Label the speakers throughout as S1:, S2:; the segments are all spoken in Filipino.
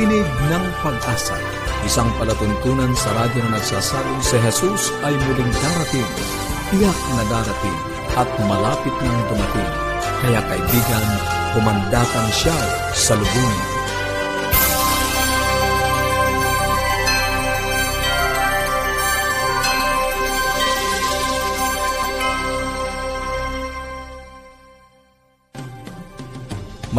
S1: Tinig ng Pag-asa, isang palatuntunan sa radyo na nagsasabing si Jesus ay muling darating, tiyak na darating, at malapit nang dumating. Kaya kaibigan, kumandatan siya sa lubungin.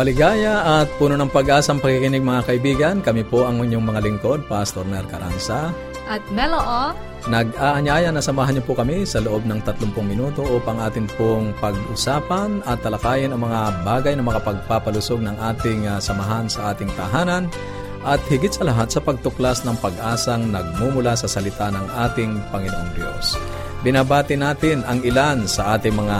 S1: Maligaya at puno ng pag-asang pakikinig mga kaibigan. Kami po ang inyong mga lingkod, Pastor Ner Caranza.
S2: At Meloo.
S1: Nag-aanyaya na samahan niyo po kami sa loob ng 30 minuto upang atin pong pag-usapan at talakayin ang mga bagay na makapagpapalusog ng ating uh, samahan sa ating tahanan at higit sa lahat sa pagtuklas ng pag-asang nagmumula sa salita ng ating Panginoong Diyos. Binabati natin ang ilan sa ating mga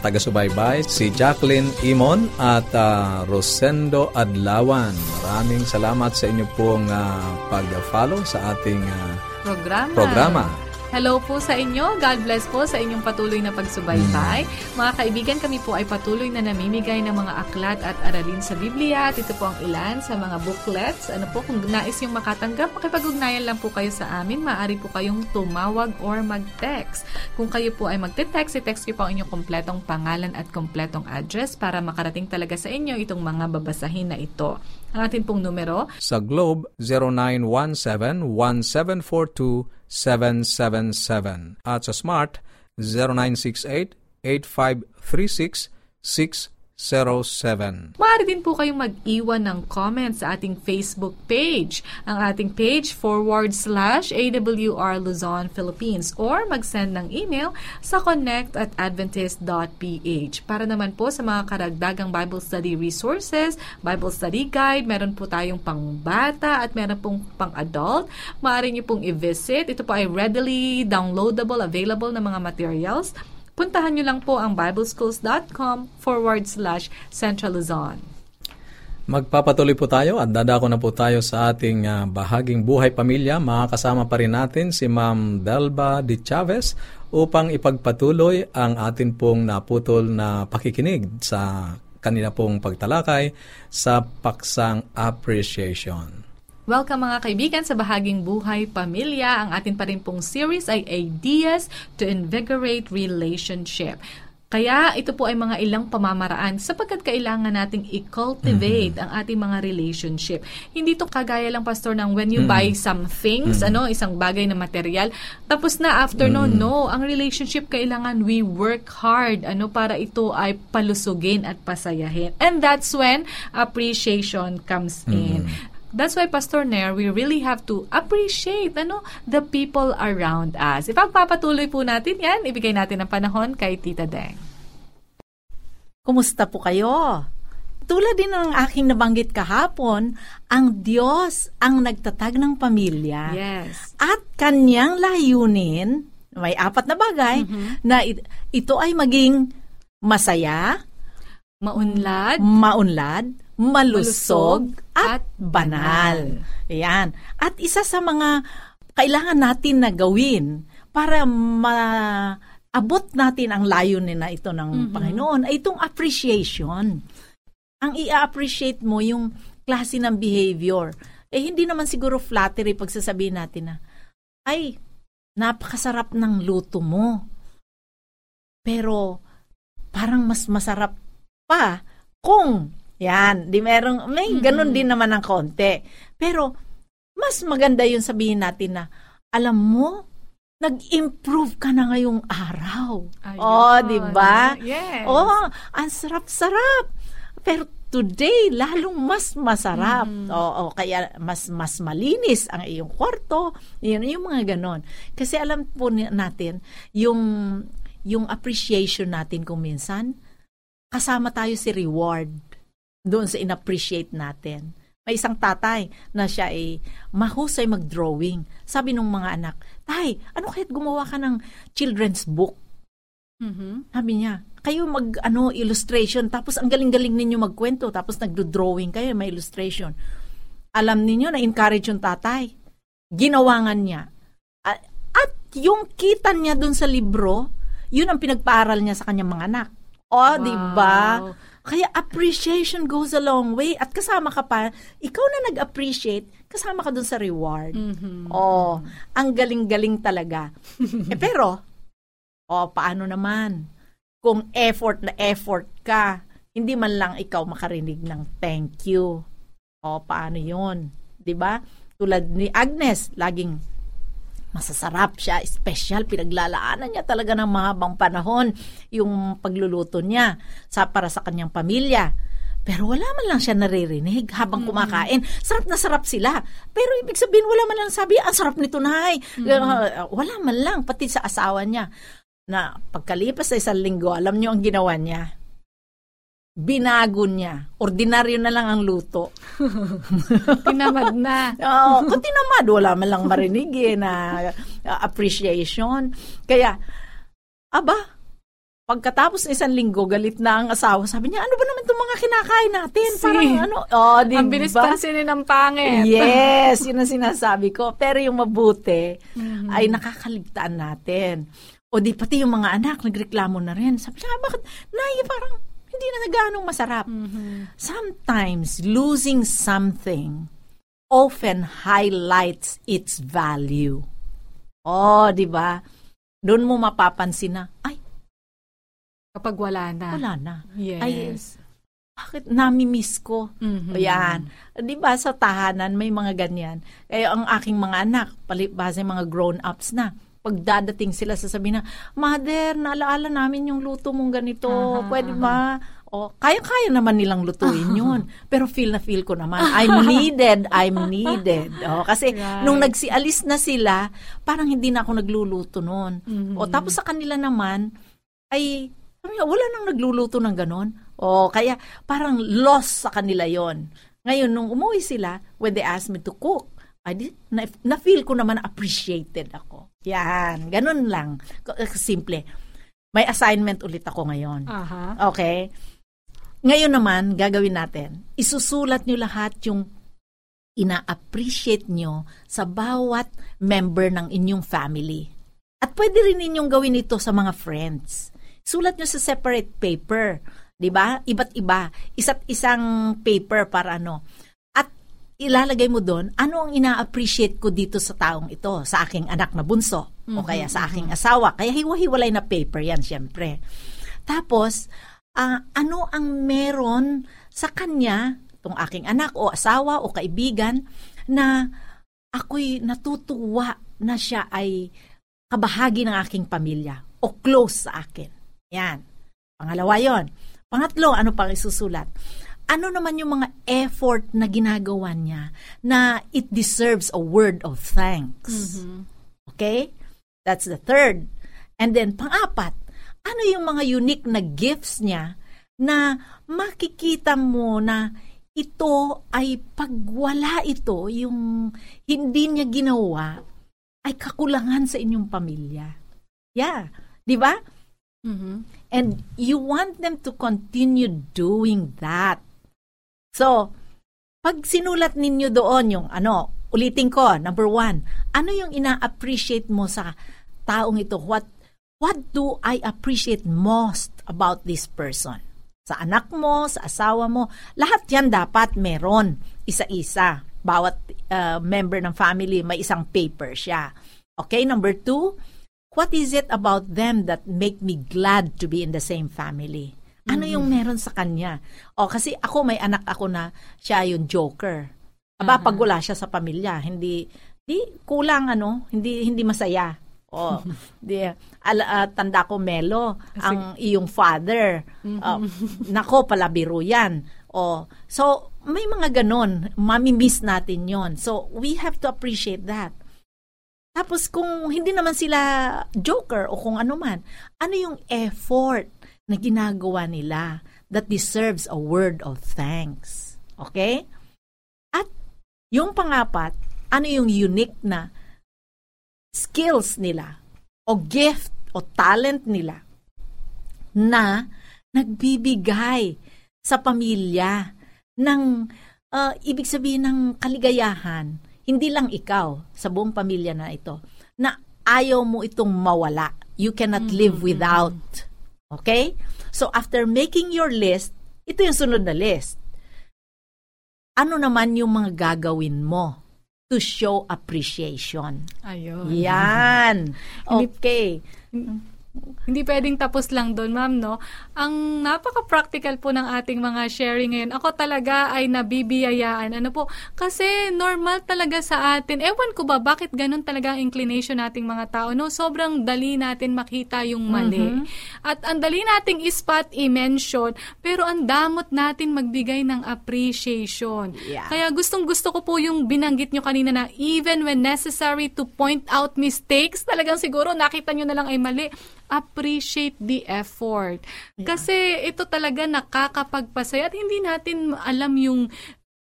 S1: taga-subaybay, si Jacqueline Imon at uh, Rosendo Adlawan. Maraming salamat sa inyo pong uh, pag-follow sa ating uh,
S2: programa.
S1: programa.
S2: Hello po sa inyo. God bless po sa inyong patuloy na pagsubaybay. Mga kaibigan, kami po ay patuloy na namimigay ng mga aklat at aralin sa Biblia. At ito po ang ilan sa mga booklets. Ano po, kung nais yung makatanggap, makipag-ugnayan lang po kayo sa amin. Maaari po kayong tumawag or mag-text. Kung kayo po ay mag-text, i-text ko po ang inyong kompletong pangalan at kompletong address para makarating talaga sa inyo itong mga babasahin na ito. Ang atin pong numero?
S1: Sa Globe, 0917 777. Acha Smart 0968 8536 0917.
S2: Maaari din po kayong mag-iwan ng comments sa ating Facebook page. Ang ating page forward slash AWR Luzon, Philippines or mag-send ng email sa connect at adventist.ph. Para naman po sa mga karagdagang Bible study resources, Bible study guide, meron po tayong pang-bata at meron pong pang-adult. Maaari nyo pong i-visit. Ito po ay readily downloadable, available na mga materials puntahan nyo lang po ang bibleschools.com forward slash Central Luzon.
S1: Magpapatuloy po tayo at dadako na po tayo sa ating uh, bahaging buhay pamilya. Makakasama pa rin natin si Ma'am Delba de Chavez upang ipagpatuloy ang atin pong naputol na pakikinig sa kanila pong pagtalakay sa paksang appreciation.
S2: Welcome mga kaibigan sa Bahaging Buhay Pamilya. Ang atin pa rin pong series ay Ideas to Invigorate Relationship. Kaya ito po ay mga ilang pamamaraan sapagkat kailangan nating i-cultivate mm-hmm. ang ating mga relationship. Hindi to kagaya lang pastor ng when you mm-hmm. buy some things, mm-hmm. ano, isang bagay na material, tapos na after mm-hmm. no, no, ang relationship kailangan we work hard ano para ito ay palusugin at pasayahin. And that's when appreciation comes mm-hmm. in. That's why, Pastor Nair, we really have to appreciate ano, the people around us. Ipagpapatuloy po natin yan. Ibigay natin ang panahon kay Tita Deng.
S3: Kumusta po kayo? Tulad din ng aking nabanggit kahapon, ang Diyos ang nagtatag ng pamilya.
S2: Yes.
S3: At kanyang layunin, may apat na bagay, mm-hmm. na ito ay maging masaya,
S2: maunlad,
S3: maunlad, malusog, at, banal. Ayan. At isa sa mga kailangan natin na gawin para maabot natin ang layunin na ito ng mm-hmm. Panginoon ay itong appreciation. Ang i-appreciate mo yung klase ng behavior. Eh hindi naman siguro flattery pagsasabihin natin na, ay, napakasarap ng luto mo. Pero parang mas masarap pa kung yan, di merong, may ganun din naman ng konti. Pero, mas maganda yung sabihin natin na, alam mo, nag-improve ka na ngayong araw. Ayun. Oh, di ba?
S2: Yes.
S3: Oh, ang sarap-sarap. Pero today, lalong mas masarap. Mm. Oo, kaya mas mas malinis ang iyong kwarto. Yun, yung mga ganon. Kasi alam po natin, yung, yung appreciation natin kung minsan, kasama tayo si reward doon sa inappreciate natin. May isang tatay na siya ay mahusay mag-drawing. Sabi ng mga anak, Tay, ano kahit gumawa ka ng children's book?
S2: Mm-hmm.
S3: Sabi niya, kayo mag ano illustration tapos ang galing-galing ninyo magkwento tapos nagdo-drawing kayo may illustration. Alam niyo na encourage yung tatay. Ginawangan niya. At, at yung kita niya doon sa libro, yun ang pinagpaaral niya sa kanyang mga anak. Oh, di ba? Kaya appreciation goes a long way at kasama ka pa, ikaw na nag-appreciate, kasama ka dun sa reward.
S2: Mhm.
S3: Oh, ang galing-galing talaga. eh pero, oh, paano naman? Kung effort na effort ka, hindi man lang ikaw makarinig ng thank you. Oh, paano yun? 'Di ba? Tulad ni Agnes, laging masasarap siya, special, pinaglalaanan niya talaga ng mahabang panahon yung pagluluto niya sa para sa kanyang pamilya. Pero wala man lang siya naririnig habang kumakain. Sarap na sarap sila. Pero ibig sabihin, wala man lang sabi, ang sarap nito, Nay. Uh, wala man lang, pati sa asawa niya. Na pagkalipas sa isang linggo, alam niyo ang ginawa niya? Binago niya. Ordinaryo na lang ang luto.
S2: Tinamad na.
S3: Oo, kung tinamad, wala man lang marinig eh, na uh, appreciation. Kaya, aba, pagkatapos ng isang linggo, galit na ang asawa. Sabi niya, ano ba naman itong mga kinakain natin?
S2: Si.
S3: Parang ano, oh, di
S2: Ang bilis
S3: ba?
S2: pansinin ng pangit.
S3: Yes, yun ang sinasabi ko. Pero yung mabuti
S2: Mhm.
S3: ay nakakaligtaan natin. O di pati yung mga anak, nagreklamo na rin. Sabi niya, bakit, nay, parang hindi na nagaanong masarap.
S2: Mhm.
S3: Sometimes losing something often highlights its value. Oh, di ba? Doon mo mapapansin na, ay,
S2: Kapag wala na.
S3: wala na.
S2: Yes.
S3: Bakit nami-miss ko?
S2: Mhm.
S3: O yan. Di ba sa tahanan may mga ganyan. Kaya ang aking mga anak, palibasa mga grown-ups na, pagdadating sila sasabihin na, Mother, naalaala namin yung luto mong ganito.
S2: Aha,
S3: Pwede ba? O, kaya-kaya naman nilang lutuin yun. Pero feel na feel ko naman, I'm needed, I'm needed. O, kasi
S2: Right.
S3: nung nagsialis na sila, parang hindi na ako nagluluto noon.
S2: Mhm.
S3: O tapos sa kanila naman, ay, wala nang nagluluto ng ganon. O kaya parang loss sa kanila yon. Ngayon, nung umuwi sila, when they asked me to cook, I did, na, na-feel ko naman appreciated ako. Yan, ganun lang. K- Simple. May assignment ulit ako ngayon.
S2: Aha.
S3: Okay? Ngayon naman, gagawin natin, isusulat nyo lahat yung ina-appreciate nyo sa bawat member ng inyong family. At pwede rin ninyong gawin ito sa mga friends. Sulat nyo sa separate paper. 'di ba? Iba't iba. Isa't isang paper para ano. Ilalagay mo doon, ano ang ina-appreciate ko dito sa taong ito, sa aking anak na bunso, o kaya sa aking asawa. Kaya hiwa-hiwalay na paper yan, syempre. Tapos, ah, ano ang meron sa kanya, itong aking anak o asawa o kaibigan, na ako'y natutuwa na siya ay kabahagi ng aking pamilya o close sa akin. Yan. Pangalawa yon. Pangatlo, ano pang isusulat? Ano naman yung mga effort na ginagawa niya na it deserves a word of thanks?
S2: Mhm.
S3: Okay? That's the third. And then, pang-apat, ano yung mga unique na gifts niya na makikita mo na ito ay pagwala ito, yung hindi niya ginawa, ay kakulangan sa inyong pamilya. Yeah. Di ba?
S2: Mhm.
S3: And you want them to continue doing that. So, pag sinulat ninyo doon yung ano, ulitin ko, number one, ano yung ina-appreciate mo sa taong ito? What, what do I appreciate most about this person? Sa anak mo, sa asawa mo, lahat yan dapat meron, isa-isa. Bawat uh, member ng family may isang paper siya. Okay, number two, what is it about them that make me glad to be in the same family? Ano yung meron sa kanya? O kasi ako may anak ako na siya yung joker. Aba pag wala siya sa pamilya, hindi di kulang ano, hindi hindi masaya. O di ala, ah, tanda ko Melo, ang iyong father. Ah, nako pala biro yan. O so may mga ganon, mami-miss natin yon. So we have to appreciate that. Tapos kung hindi naman sila joker o kung ano man, ano yung effort na ginagawa nila that deserves a word of thanks. Okay? At yung pangapat, ano yung unique na skills nila o gift o talent nila na nagbibigay sa pamilya ng uh, ibig sabihin ng kaligayahan hindi lang ikaw sa buong pamilya na ito na ayaw mo itong mawala you cannot live without Okay? So after making your list, ito yung sunod na list. Ano naman yung mga gagawin mo to show appreciation?
S2: Ayun.
S3: Yan. Okay.
S2: Hindi pwedeng tapos lang doon, ma'am, no? Ang napaka-practical po ng ating mga sharing ngayon. Ako talaga ay nabibiyayaan. Ano po? Kasi normal talaga sa atin. Ewan ko ba, bakit ganun talaga ang inclination nating mga tao, no? Sobrang dali natin makita yung mali. At ang dali nating ispat, i-mention, pero ang damot natin magbigay ng appreciation.
S3: Yeah.
S2: Kaya gustong gusto ko po yung binanggit nyo kanina na even when necessary to point out mistakes, talagang siguro nakita nyo na lang ay mali appreciate the effort. Kasi ito talaga nakakapagpasaya at hindi natin alam yung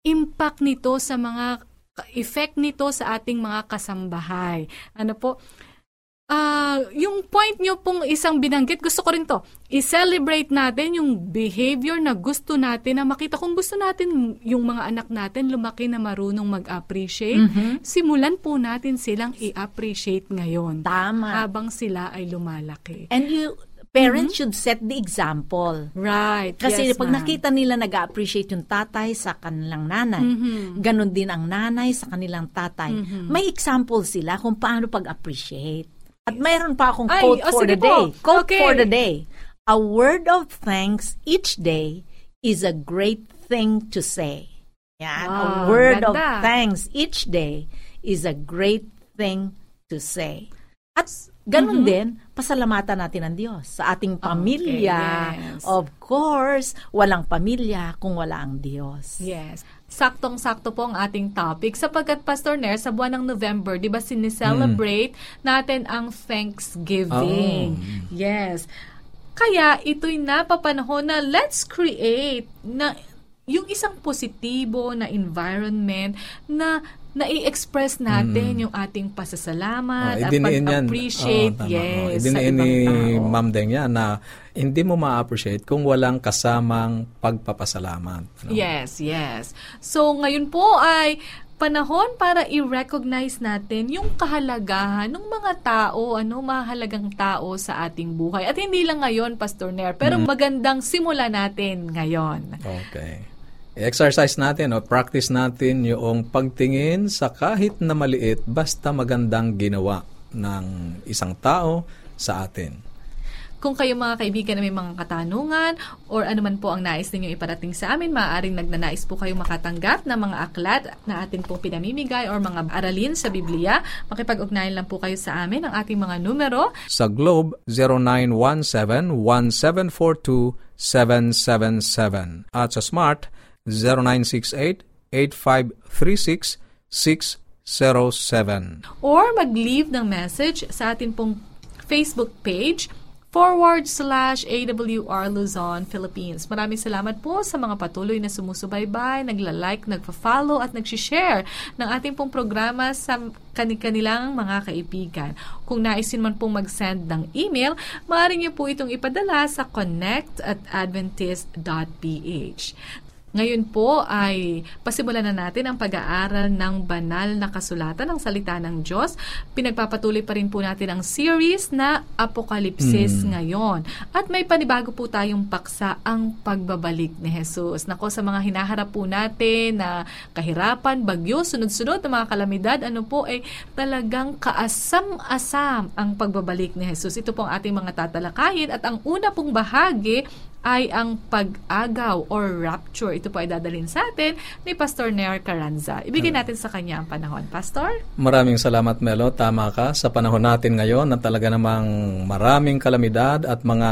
S2: impact nito sa mga effect nito sa ating mga kasambahay. Ano po? Ah, yung point nyo pong isang binanggit, gusto ko rin to. I-celebrate natin yung behavior na gusto natin na makita kung gusto natin yung mga anak natin lumaki na marunong mag-appreciate. Simulan po natin silang i-appreciate ngayon
S3: Tama.
S2: habang sila ay lumalaki.
S3: And you, parents should set the example.
S2: Right.
S3: Kasi
S2: yes,
S3: pag
S2: ma'am.
S3: nakita nila nag-appreciate yung tatay sa kanilang nanay,
S2: Mm-hmm.
S3: ganon din ang nanay sa kanilang tatay. May example sila kung paano pag-appreciate. At mayroon pa akong
S2: Ay,
S3: quote
S2: oh,
S3: for the
S2: po.
S3: day. Quote
S2: Okay.
S3: for the day. A word of thanks each day is a great thing to say. Yan. a
S2: Wow,
S3: word of
S2: ganda.
S3: thanks each day is a great thing to say. At ganun
S2: Mm-hmm.
S3: din, pasalamatan natin ang Diyos sa ating pamilya.
S2: yes.
S3: Of course, walang pamilya kung wala ang Diyos.
S2: Yes. Saktong-sakto po ang ating topic sapagkat Pastor Nair, sa buwan ng November, 'di ba sineselebrate natin ang Thanksgiving.
S1: Oh.
S2: Yes. Kaya ito'y napapanahon na let's create na yung isang positibo na environment na nai-express natin yung ating pasasalamat
S1: Oh,
S2: pag-appreciate.
S1: Oo, tama.
S2: yes. Sa
S1: idiniin ni. Ma'am Deng yan na hindi mo ma-appreciate kung walang kasamang pagpapasalamat. Ano?
S2: Yes, yes. So, ngayon po ay panahon para i-recognize natin yung kahalagahan ng mga tao, ano, mahalagang tao sa ating buhay. At hindi lang ngayon, Pastor Nair, pero magandang simula natin ngayon.
S1: Okay. I-exercise natin o practice natin yung pagtingin sa kahit na maliit basta magandang ginawa ng isang tao sa atin.
S2: Kung kayo mga kaibigan na may mga katanungan or ano man po ang nais ninyong iparating sa amin, maaaring nagnanais po kayo makatanggap ng mga aklat na atin pong pinamimigay or mga aralin sa Biblia. Makipag-ugnayan lang po kayo sa amin ang ating mga numero
S1: Sa Globe, 0917-1742-777. At sa Smart, 0968-8536-607.
S2: or mag-leave ng message sa atin pong Facebook page forward slash AWR Luzon, Philippines. Maraming salamat po sa mga patuloy na sumusubaybay, nagla-like, nagfa-follow at nag-share ng ating pong programa sa kanilang mga kaibigan. Kung naisin man pong mag-send ng email, maaari niyo po itong ipadala sa connect at adventist.ph. Ngayon po ay pasimulan na natin ang pag-aaral ng banal na kasulatan ng salita ng Diyos. Pinagpapatuloy pa rin po natin ang series na Apokalipsis ngayon. At may panibago po tayong paksa ang pagbabalik ni Jesus. Nako sa mga hinaharap po natin na kahirapan, bagyo, sunod-sunod na mga kalamidad, ano po ay talagang kaasam-asam ang pagbabalik ni Jesus. Ito po ang ating mga tatalakayin at ang una pong bahagi ay ang pag-agaw or rapture. Ito po ay dadalhin sa atin ni Pastor Nair Caranza. Ibigay natin sa kanya ang panahon. Pastor?
S1: Maraming salamat Melo, tama ka. Sa panahon natin ngayon na talaga namang maraming kalamidad at mga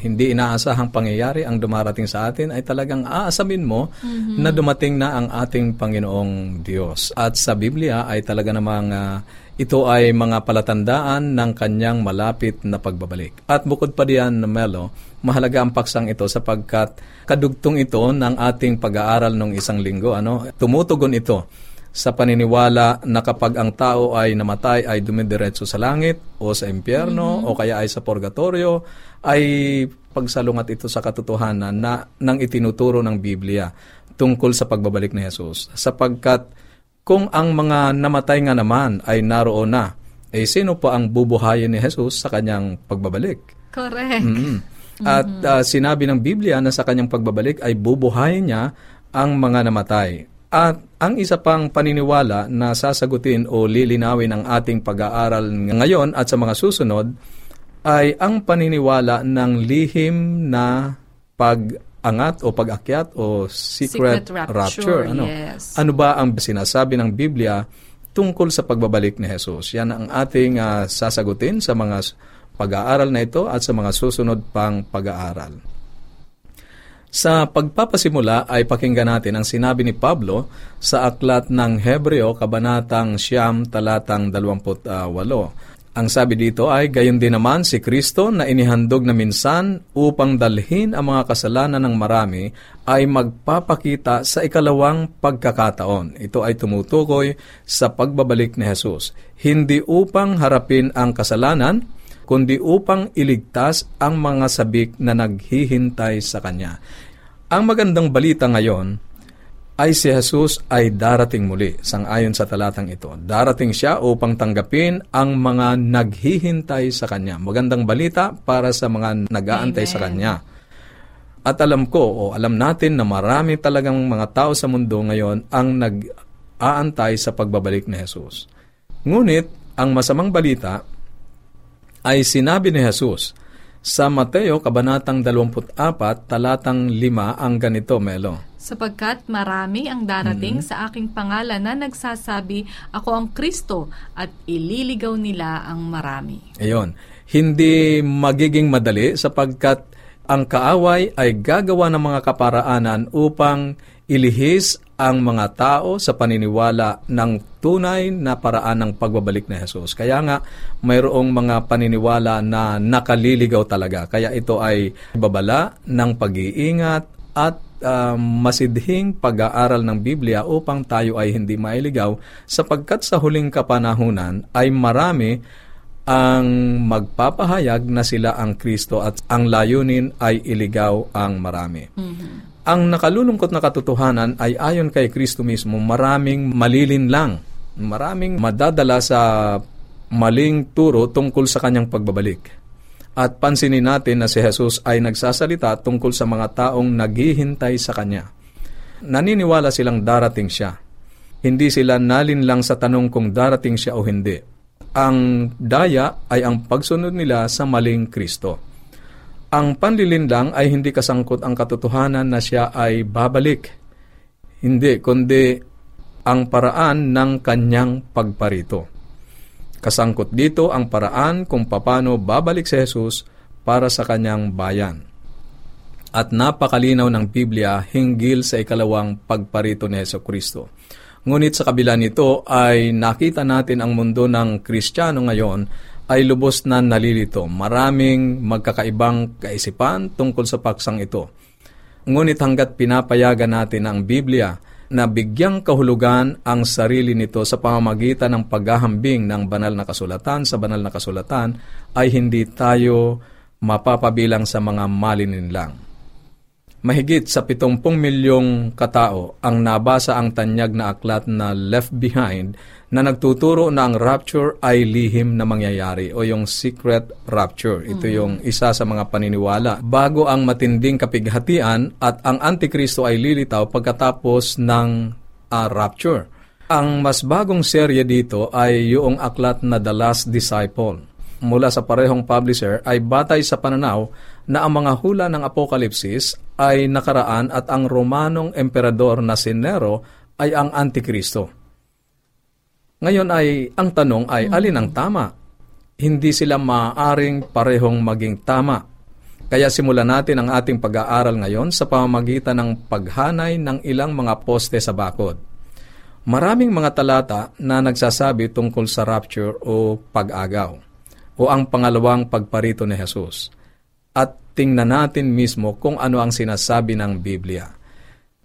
S1: hindi inaasahang pangyayari ang dumarating sa atin ay talagang aasamin mo na dumating na ang ating Panginoong Diyos. At sa Biblia ay talaga namang ah, ito ay mga palatandaan ng kanyang malapit na pagbabalik. At bukod pa diyan, Melo, mahalaga ang paksang ito sapagkat kadugtong ito ng ating pag-aaral nung isang linggo. Ano? Tumutugon ito sa paniniwala na kapag ang tao ay namatay ay dumidiretso sa langit o sa impyerno o kaya ay sa purgatorio ay pagsalungat ito sa katotohanan na nang itinuturo ng Biblia tungkol sa pagbabalik ni Jesus. Sapagkat kung ang mga namatay nga naman ay naroon na, eh sino pa ang bubuhayin ni Jesus sa kanyang pagbabalik?
S2: Correct.
S1: Mm. At uh, sinabi ng Biblia na sa kanyang pagbabalik ay bubuhayin niya ang mga namatay. At ang isa pang paniniwala na sasagutin o lilinawin ang ating pag-aaral ngayon at sa mga susunod ay ang paniniwala ng lihim na pag-angat o pag-akyat o secret,
S2: Secret rapture,
S1: Ano?
S2: yes.
S1: ano ba ang sinasabi ng Biblia tungkol sa pagbabalik ni Jesus? Yan ang ating ah, sasagutin sa mga pag-aaral na ito at sa mga susunod pang pag-aaral. Sa pagpapasimula ay pakinggan natin ang sinabi ni Pablo sa aklat ng Hebreo, Kabanatang Siyam, talatang 28. Ang sabi dito ay, gayon din naman si Kristo na inihandog na minsan upang dalhin ang mga kasalanan ng marami ay magpapakita sa ikalawang pagkakataon. Ito ay tumutukoy sa pagbabalik ni Jesus. Hindi upang harapin ang kasalanan, kundi upang iligtas ang mga sabik na naghihintay sa Kanya. Ang magandang balita ngayon ay si Jesus ay darating muli, sangayon sa talatang ito. Darating siya upang tanggapin ang mga naghihintay sa Kanya. Magandang balita para sa mga nag-aantay sa Kanya. At alam ko o alam natin na marami talagang mga tao sa mundo ngayon ang nag-aantay sa pagbabalik ni Jesus. Ngunit, ang masamang balita ay sinabi ni Jesus sa Mateo Kabanatang 24, talatang 5 ang ganito, Melo.
S2: Sapagkat marami ang darating
S1: Mm-hmm.
S2: sa aking pangalan na nagsasabi, Ako ang Kristo, at ililigaw nila ang marami.
S1: Ayon. Hindi magiging madali sapagkat ang kaaway ay gagawa ng mga kaparaanan upang ilihis ang mga tao sa paniniwala ng tunay na paraan ng pagbabalik ni Jesus. Kaya nga, mayroong mga paniniwala na nakaliligaw talaga. Kaya ito ay babala ng pag-iingat at uh, masidhing pag-aaral ng Biblia upang tayo ay hindi mailigaw sapagkat sa huling kapanahunan ay marami ang magpapahayag na sila ang Kristo at ang layunin ay iligaw ang marami. Ang nakalulungkot na katotohanan ay ayon kay Kristo mismo, maraming malilinlang, maraming madadala sa maling turo tungkol sa kanyang pagbabalik. At pansinin natin na si Jesus ay nagsasalita tungkol sa mga taong naghihintay sa Kanya. Naniniwala silang darating siya. Hindi sila nalinlang sa tanong kung darating siya o hindi. Ang daya ay ang pagsunod nila sa maling Kristo. Ang panlilinlang ay hindi kasangkot ang katotohanan na siya ay babalik. Hindi, kundi ang paraan ng kanyang pagparito. Kasangkot dito ang paraan kung paano babalik si Jesus para sa kanyang bayan. At napakalinaw ng Biblia hinggil sa ikalawang pagparito ni Yeso Kristo. Ngunit sa kabila nito ay nakita natin ang mundo ng Kristiyano ngayon ay lubos na nalilito. Maraming magkakaibang kaisipan tungkol sa paksang ito. Ngunit hanggat pinapayagan natin ang Biblia na bigyang kahulugan ang sarili nito sa pamamagitan ng paghahambing ng banal na kasulatan sa banal na kasulatan ay hindi tayo mapapabilang sa mga malininlang. Mahigit sa 70 milyong katao ang nabasa ang tanyag na aklat na Left Behind na nagtuturo na ang rapture ay lihim na mangyayari o yung secret rapture. Ito yung isa sa mga paniniwala. Bago ang matinding kapighatian at ang Antikristo ay lilitaw pagkatapos ng ah, rapture. Ang mas bagong serye dito ay yung aklat na The Last Disciple. Mula sa parehong publisher ay batay sa pananaw na ang mga hula ng Apokalipsis ay nakaraan at ang Romanong emperador na si Nero ay ang Antikristo. Ngayon ay ang tanong ay alin ang tama? Hindi sila maaaring parehong maging tama. Kaya simulan natin ang ating pag-aaral ngayon sa pamamagitan ng paghanay ng ilang mga poste sa bakod. Maraming mga talata na nagsasabi tungkol sa rapture o pag-agaw o ang pangalawang pagparito ni Jesus. At tingnan natin mismo kung ano ang sinasabi ng Biblia.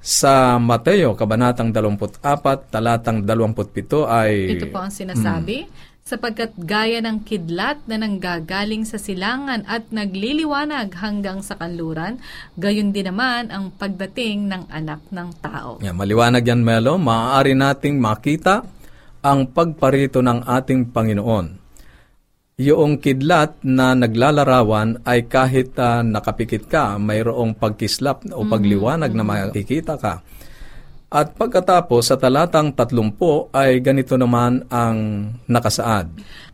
S1: Sa Mateo, Kabanatang 24, talatang 27 ay...
S2: Ito po ang sinasabi, sapagkat gaya ng kidlat na nanggagaling sa silangan at nagliliwanag hanggang sa kanluran, gayon din naman ang pagdating ng anak ng tao.
S1: Yan, maliwanag yan, Melo. Maaari nating makita ang pagparito ng ating Panginoon. Yung kidlat na naglalarawan ay kahit uh, nakapikit ka, mayroong pagkislap o pagliwanag mm-hmm. na makikita ka. At pagkatapos sa talatang 30 ay ganito naman ang nakasaad.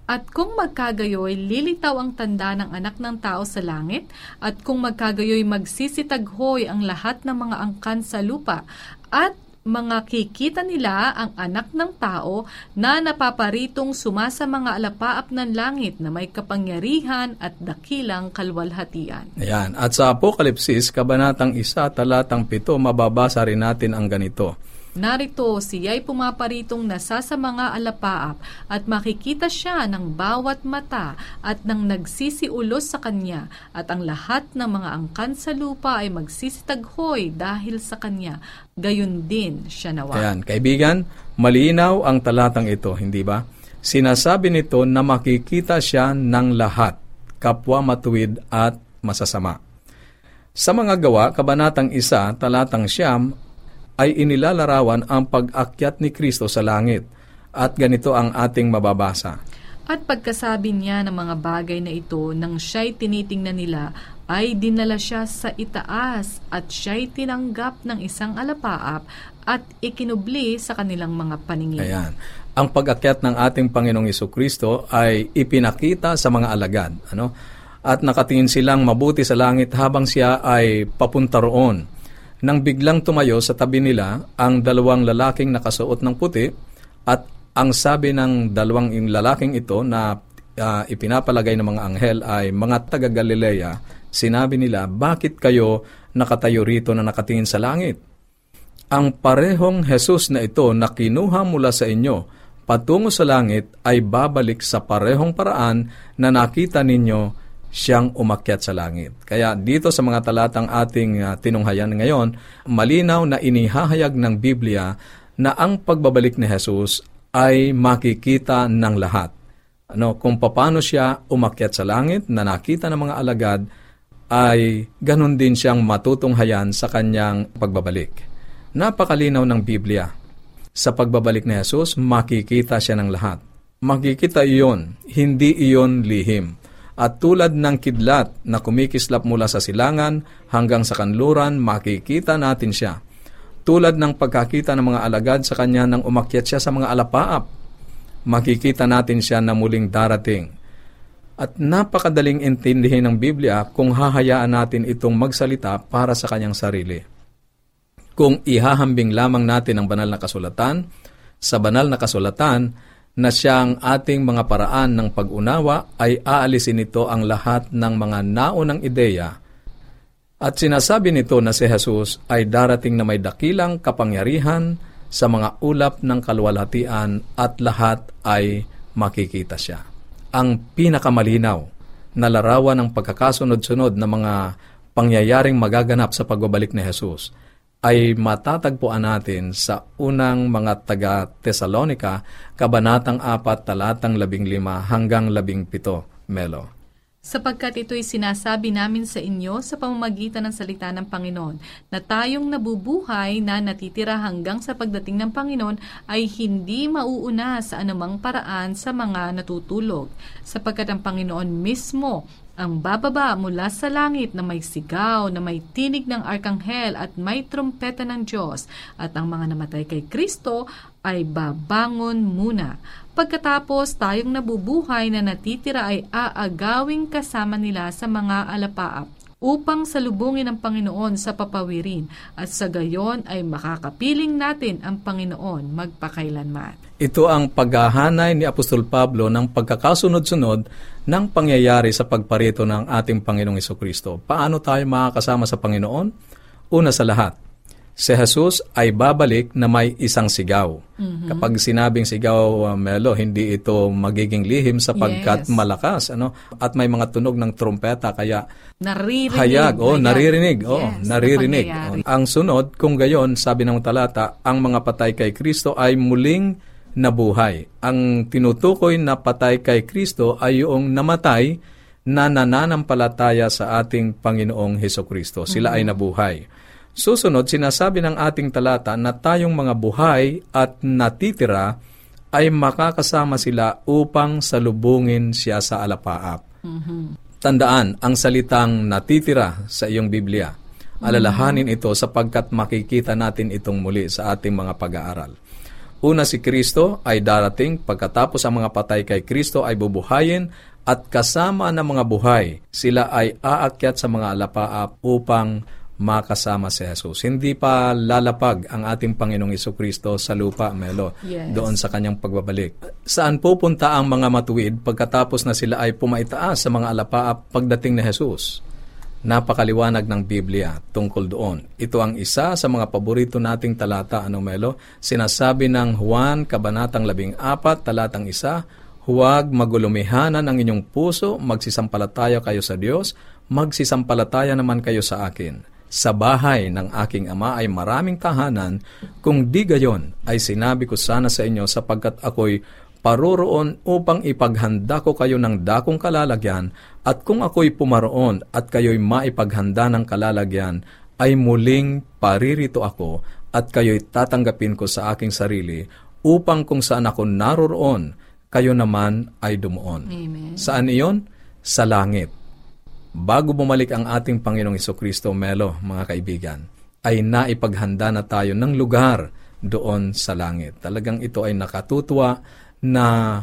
S2: At kung magkagayoy, lilitaw ang tanda ng anak ng tao sa langit, at kung magkagayoy, magsisitaghoy ang lahat ng mga angkan sa lupa, at mga kikita nila ang anak ng tao na napaparitong sumasa mga alapaap ng langit na may kapangyarihan at dakilang kalwalhatian.
S1: Ayan. At sa Apokalipsis, Kabanatang 1, Talatang 7, mababasa rin natin ang ganito.
S2: Narito siya'y pumaparitong nasa sa mga alapaap at makikita siya ng bawat mata at nang nagsisiulos sa kanya at ang lahat ng mga angkan sa lupa ay magsisitaghoy dahil sa kanya. Gayon din siya nawa.
S1: Ayan, kaibigan, malinaw ang talatang ito, hindi ba? Sinasabi nito na makikita siya ng lahat, kapwa matuwid at masasama. Sa mga gawa, Kabanatang 1, Talatang Siyam, ay inilalarawan ang pag-akyat ni Kristo sa langit. At ganito ang ating mababasa.
S2: At pagkasabi niya ng mga bagay na ito, nang siya'y tinitingnan nila, ay dinala siya sa itaas at siya'y tinanggap ng isang alapaap at ikinubli sa kanilang mga paningin.
S1: Ayan. Ang pag-akyat ng ating Panginoong Iso Kristo ay ipinakita sa mga alagad. Ano? At nakatingin silang mabuti sa langit habang siya ay papunta roon nang biglang tumayo sa tabi nila ang dalawang lalaking nakasuot ng puti at ang sabi ng dalawang lalaking ito na uh, ipinapalagay ng mga anghel ay mga taga Galilea, sinabi nila, bakit kayo nakatayo rito na nakatingin sa langit? Ang parehong Jesus na ito na kinuha mula sa inyo patungo sa langit ay babalik sa parehong paraan na nakita ninyo siyang umakyat sa langit. Kaya dito sa mga talatang ating uh, tinunghayan ngayon, malinaw na inihahayag ng Biblia na ang pagbabalik ni Jesus ay makikita ng lahat. Ano, kung paano siya umakyat sa langit na nakita ng mga alagad, ay ganun din siyang matutunghayan sa kanyang pagbabalik. Napakalinaw ng Biblia. Sa pagbabalik ni Jesus, makikita siya ng lahat. Makikita iyon, hindi iyon lihim at tulad ng kidlat na kumikislap mula sa silangan hanggang sa kanluran, makikita natin siya. Tulad ng pagkakita ng mga alagad sa kanya nang umakyat siya sa mga alapaap, makikita natin siya na muling darating. At napakadaling intindihin ng Biblia kung hahayaan natin itong magsalita para sa kanyang sarili. Kung ihahambing lamang natin ang banal na kasulatan, sa banal na kasulatan, na siyang ating mga paraan ng pag-unawa ay aalisin nito ang lahat ng mga naunang ideya at sinasabi nito na si Jesus ay darating na may dakilang kapangyarihan sa mga ulap ng kalwalhatian at lahat ay makikita siya. Ang pinakamalinaw na larawan ng pagkakasunod-sunod ng mga pangyayaring magaganap sa pagbabalik ni Jesus ay matatagpuan natin sa unang mga taga Tesalonika, Kabanatang 4, talatang 15 hanggang 17, Melo.
S2: Sapagkat ito'y sinasabi namin sa inyo sa pamamagitan ng salita ng Panginoon, na tayong nabubuhay na natitira hanggang sa pagdating ng Panginoon ay hindi mauuna sa anumang paraan sa mga natutulog, sapagkat ang Panginoon mismo ang bababa mula sa langit na may sigaw, na may tinig ng arkanghel at may trumpeta ng Diyos, at ang mga namatay kay Kristo ay babangon muna. Pagkatapos tayong nabubuhay na natitira ay aagawing kasama nila sa mga alapaap upang salubungin ang Panginoon sa papawirin at sa gayon ay makakapiling natin ang Panginoon magpakailanman.
S1: Ito ang paghahanay ni Apostol Pablo ng pagkakasunod-sunod ng pangyayari sa pagparito ng ating Panginoong Kristo. Paano tayo makakasama sa Panginoon? Una sa lahat, si Jesus ay babalik na may isang sigaw. Mm-hmm. Kapag sinabing sigaw, uh, Melo, hindi ito magiging lihim sapagkat yes. malakas. ano At may mga tunog ng trompeta, kaya
S2: naririnig.
S1: hayag, oh, naririnig. Oh, yes, naririnig. Oh. Ang sunod, kung gayon, sabi ng talata, ang mga patay kay Kristo ay muling nabuhay. Ang tinutukoy na patay kay Kristo ay yung namatay na nananampalataya sa ating Panginoong Heso Kristo. Sila mm-hmm. ay nabuhay. Susunod, sinasabi ng ating talata na tayong mga buhay at natitira ay makakasama sila upang salubungin siya sa alapaap. Tandaan ang salitang natitira sa iyong Biblia. Alalahanin ito sapagkat makikita natin itong muli sa ating mga pag-aaral. Una si Kristo ay darating pagkatapos ang mga patay kay Kristo ay bubuhayin at kasama ng mga buhay, sila ay aakyat sa mga alapaap upang makasama si Jesus. Hindi pa lalapag ang ating Panginoong Iso Kristo sa lupa, Melo,
S2: Yes.
S1: doon sa kanyang pagbabalik. Saan pupunta ang mga matuwid pagkatapos na sila ay pumaitaas sa mga alapaap pagdating ni Jesus? Napakaliwanag ng Biblia tungkol doon. Ito ang isa sa mga paborito nating talata, ano Melo? Sinasabi ng Juan, Kabanatang 14, talatang isa, Huwag magulumihanan ang inyong puso, magsisampalataya kayo sa Diyos, magsisampalataya naman kayo sa akin. Sa bahay ng aking ama ay maraming tahanan, kung di gayon ay sinabi ko sana sa inyo sapagkat ako'y paroroon upang ipaghanda ko kayo ng dakong kalalagyan at kung ako'y pumaroon at kayo'y maipaghanda ng kalalagyan ay muling paririto ako at kayo'y tatanggapin ko sa aking sarili upang kung saan ako naroroon, kayo naman ay dumuon.
S2: Amen.
S1: Saan iyon? Sa langit. Bago bumalik ang ating Panginoong Kristo Melo, mga kaibigan, ay naipaghanda na tayo ng lugar doon sa langit. Talagang ito ay nakatutuwa na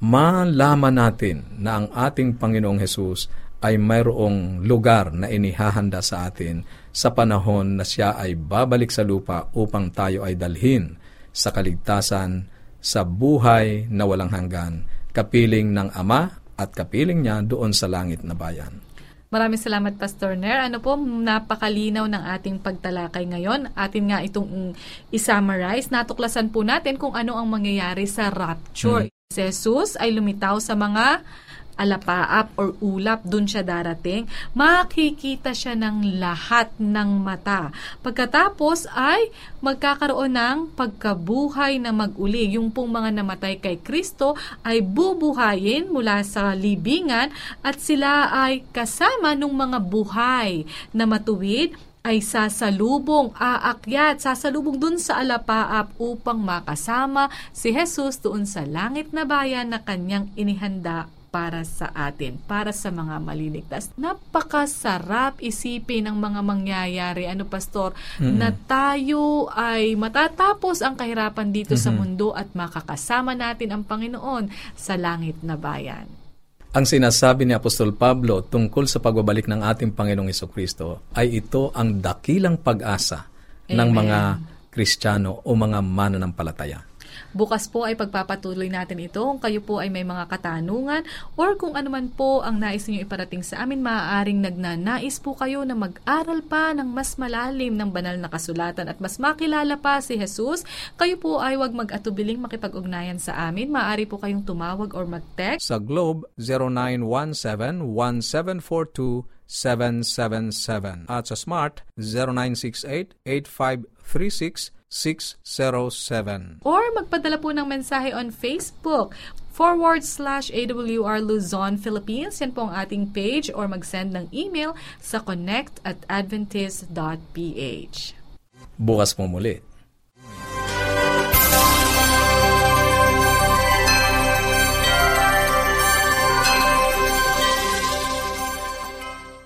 S1: malaman natin na ang ating Panginoong Hesus ay mayroong lugar na inihahanda sa atin sa panahon na siya ay babalik sa lupa upang tayo ay dalhin sa kaligtasan sa buhay na walang hanggan, kapiling ng Ama at kapiling niya doon sa langit na bayan.
S2: Maraming salamat, Pastor Ner. Ano po, napakalinaw ng ating pagtalakay ngayon. Atin nga itong mm, i-summarize. Natuklasan po natin kung ano ang mangyayari sa rapture. Si Jesus ay lumitaw sa mga alapaap or ulap, dun siya darating, makikita siya ng lahat ng mata. Pagkatapos ay magkakaroon ng pagkabuhay na maguli. Yung pong mga namatay kay Kristo ay bubuhayin mula sa libingan at sila ay kasama ng mga buhay na matuwid ay sasalubong, aakyat, sasalubong dun sa alapaap upang makasama si Jesus doon sa langit na bayan na kanyang inihanda para sa atin, para sa mga maliligtas. Napakasarap isipin ang mga mangyayari, ano pastor, na tayo ay matatapos ang kahirapan dito sa mundo at makakasama natin ang Panginoon sa langit na bayan.
S1: Ang sinasabi ni Apostol Pablo tungkol sa pagbabalik ng ating Panginoong Kristo ay ito ang dakilang pag-asa ng
S2: Amen.
S1: mga Kristiyano o mga mananampalataya.
S2: Bukas po ay pagpapatuloy natin ito. Kung kayo po ay may mga katanungan or kung ano man po ang nais niyo iparating sa amin, maaaring nagnanais po kayo na mag-aral pa ng mas malalim ng banal na kasulatan at mas makilala pa si Jesus, kayo po ay wag mag-atubiling makipag-ugnayan sa amin. Maaari po kayong tumawag or mag-text
S1: Sa Globe, 0917-1742-777 at sa Smart, 0968-8536-607.
S2: or magpadala po ng mensahe on Facebook forward slash AWR Luzon, Philippines. Yan po ang ating page or mag-send ng email sa connect at adventist.ph.
S1: Bukas po muli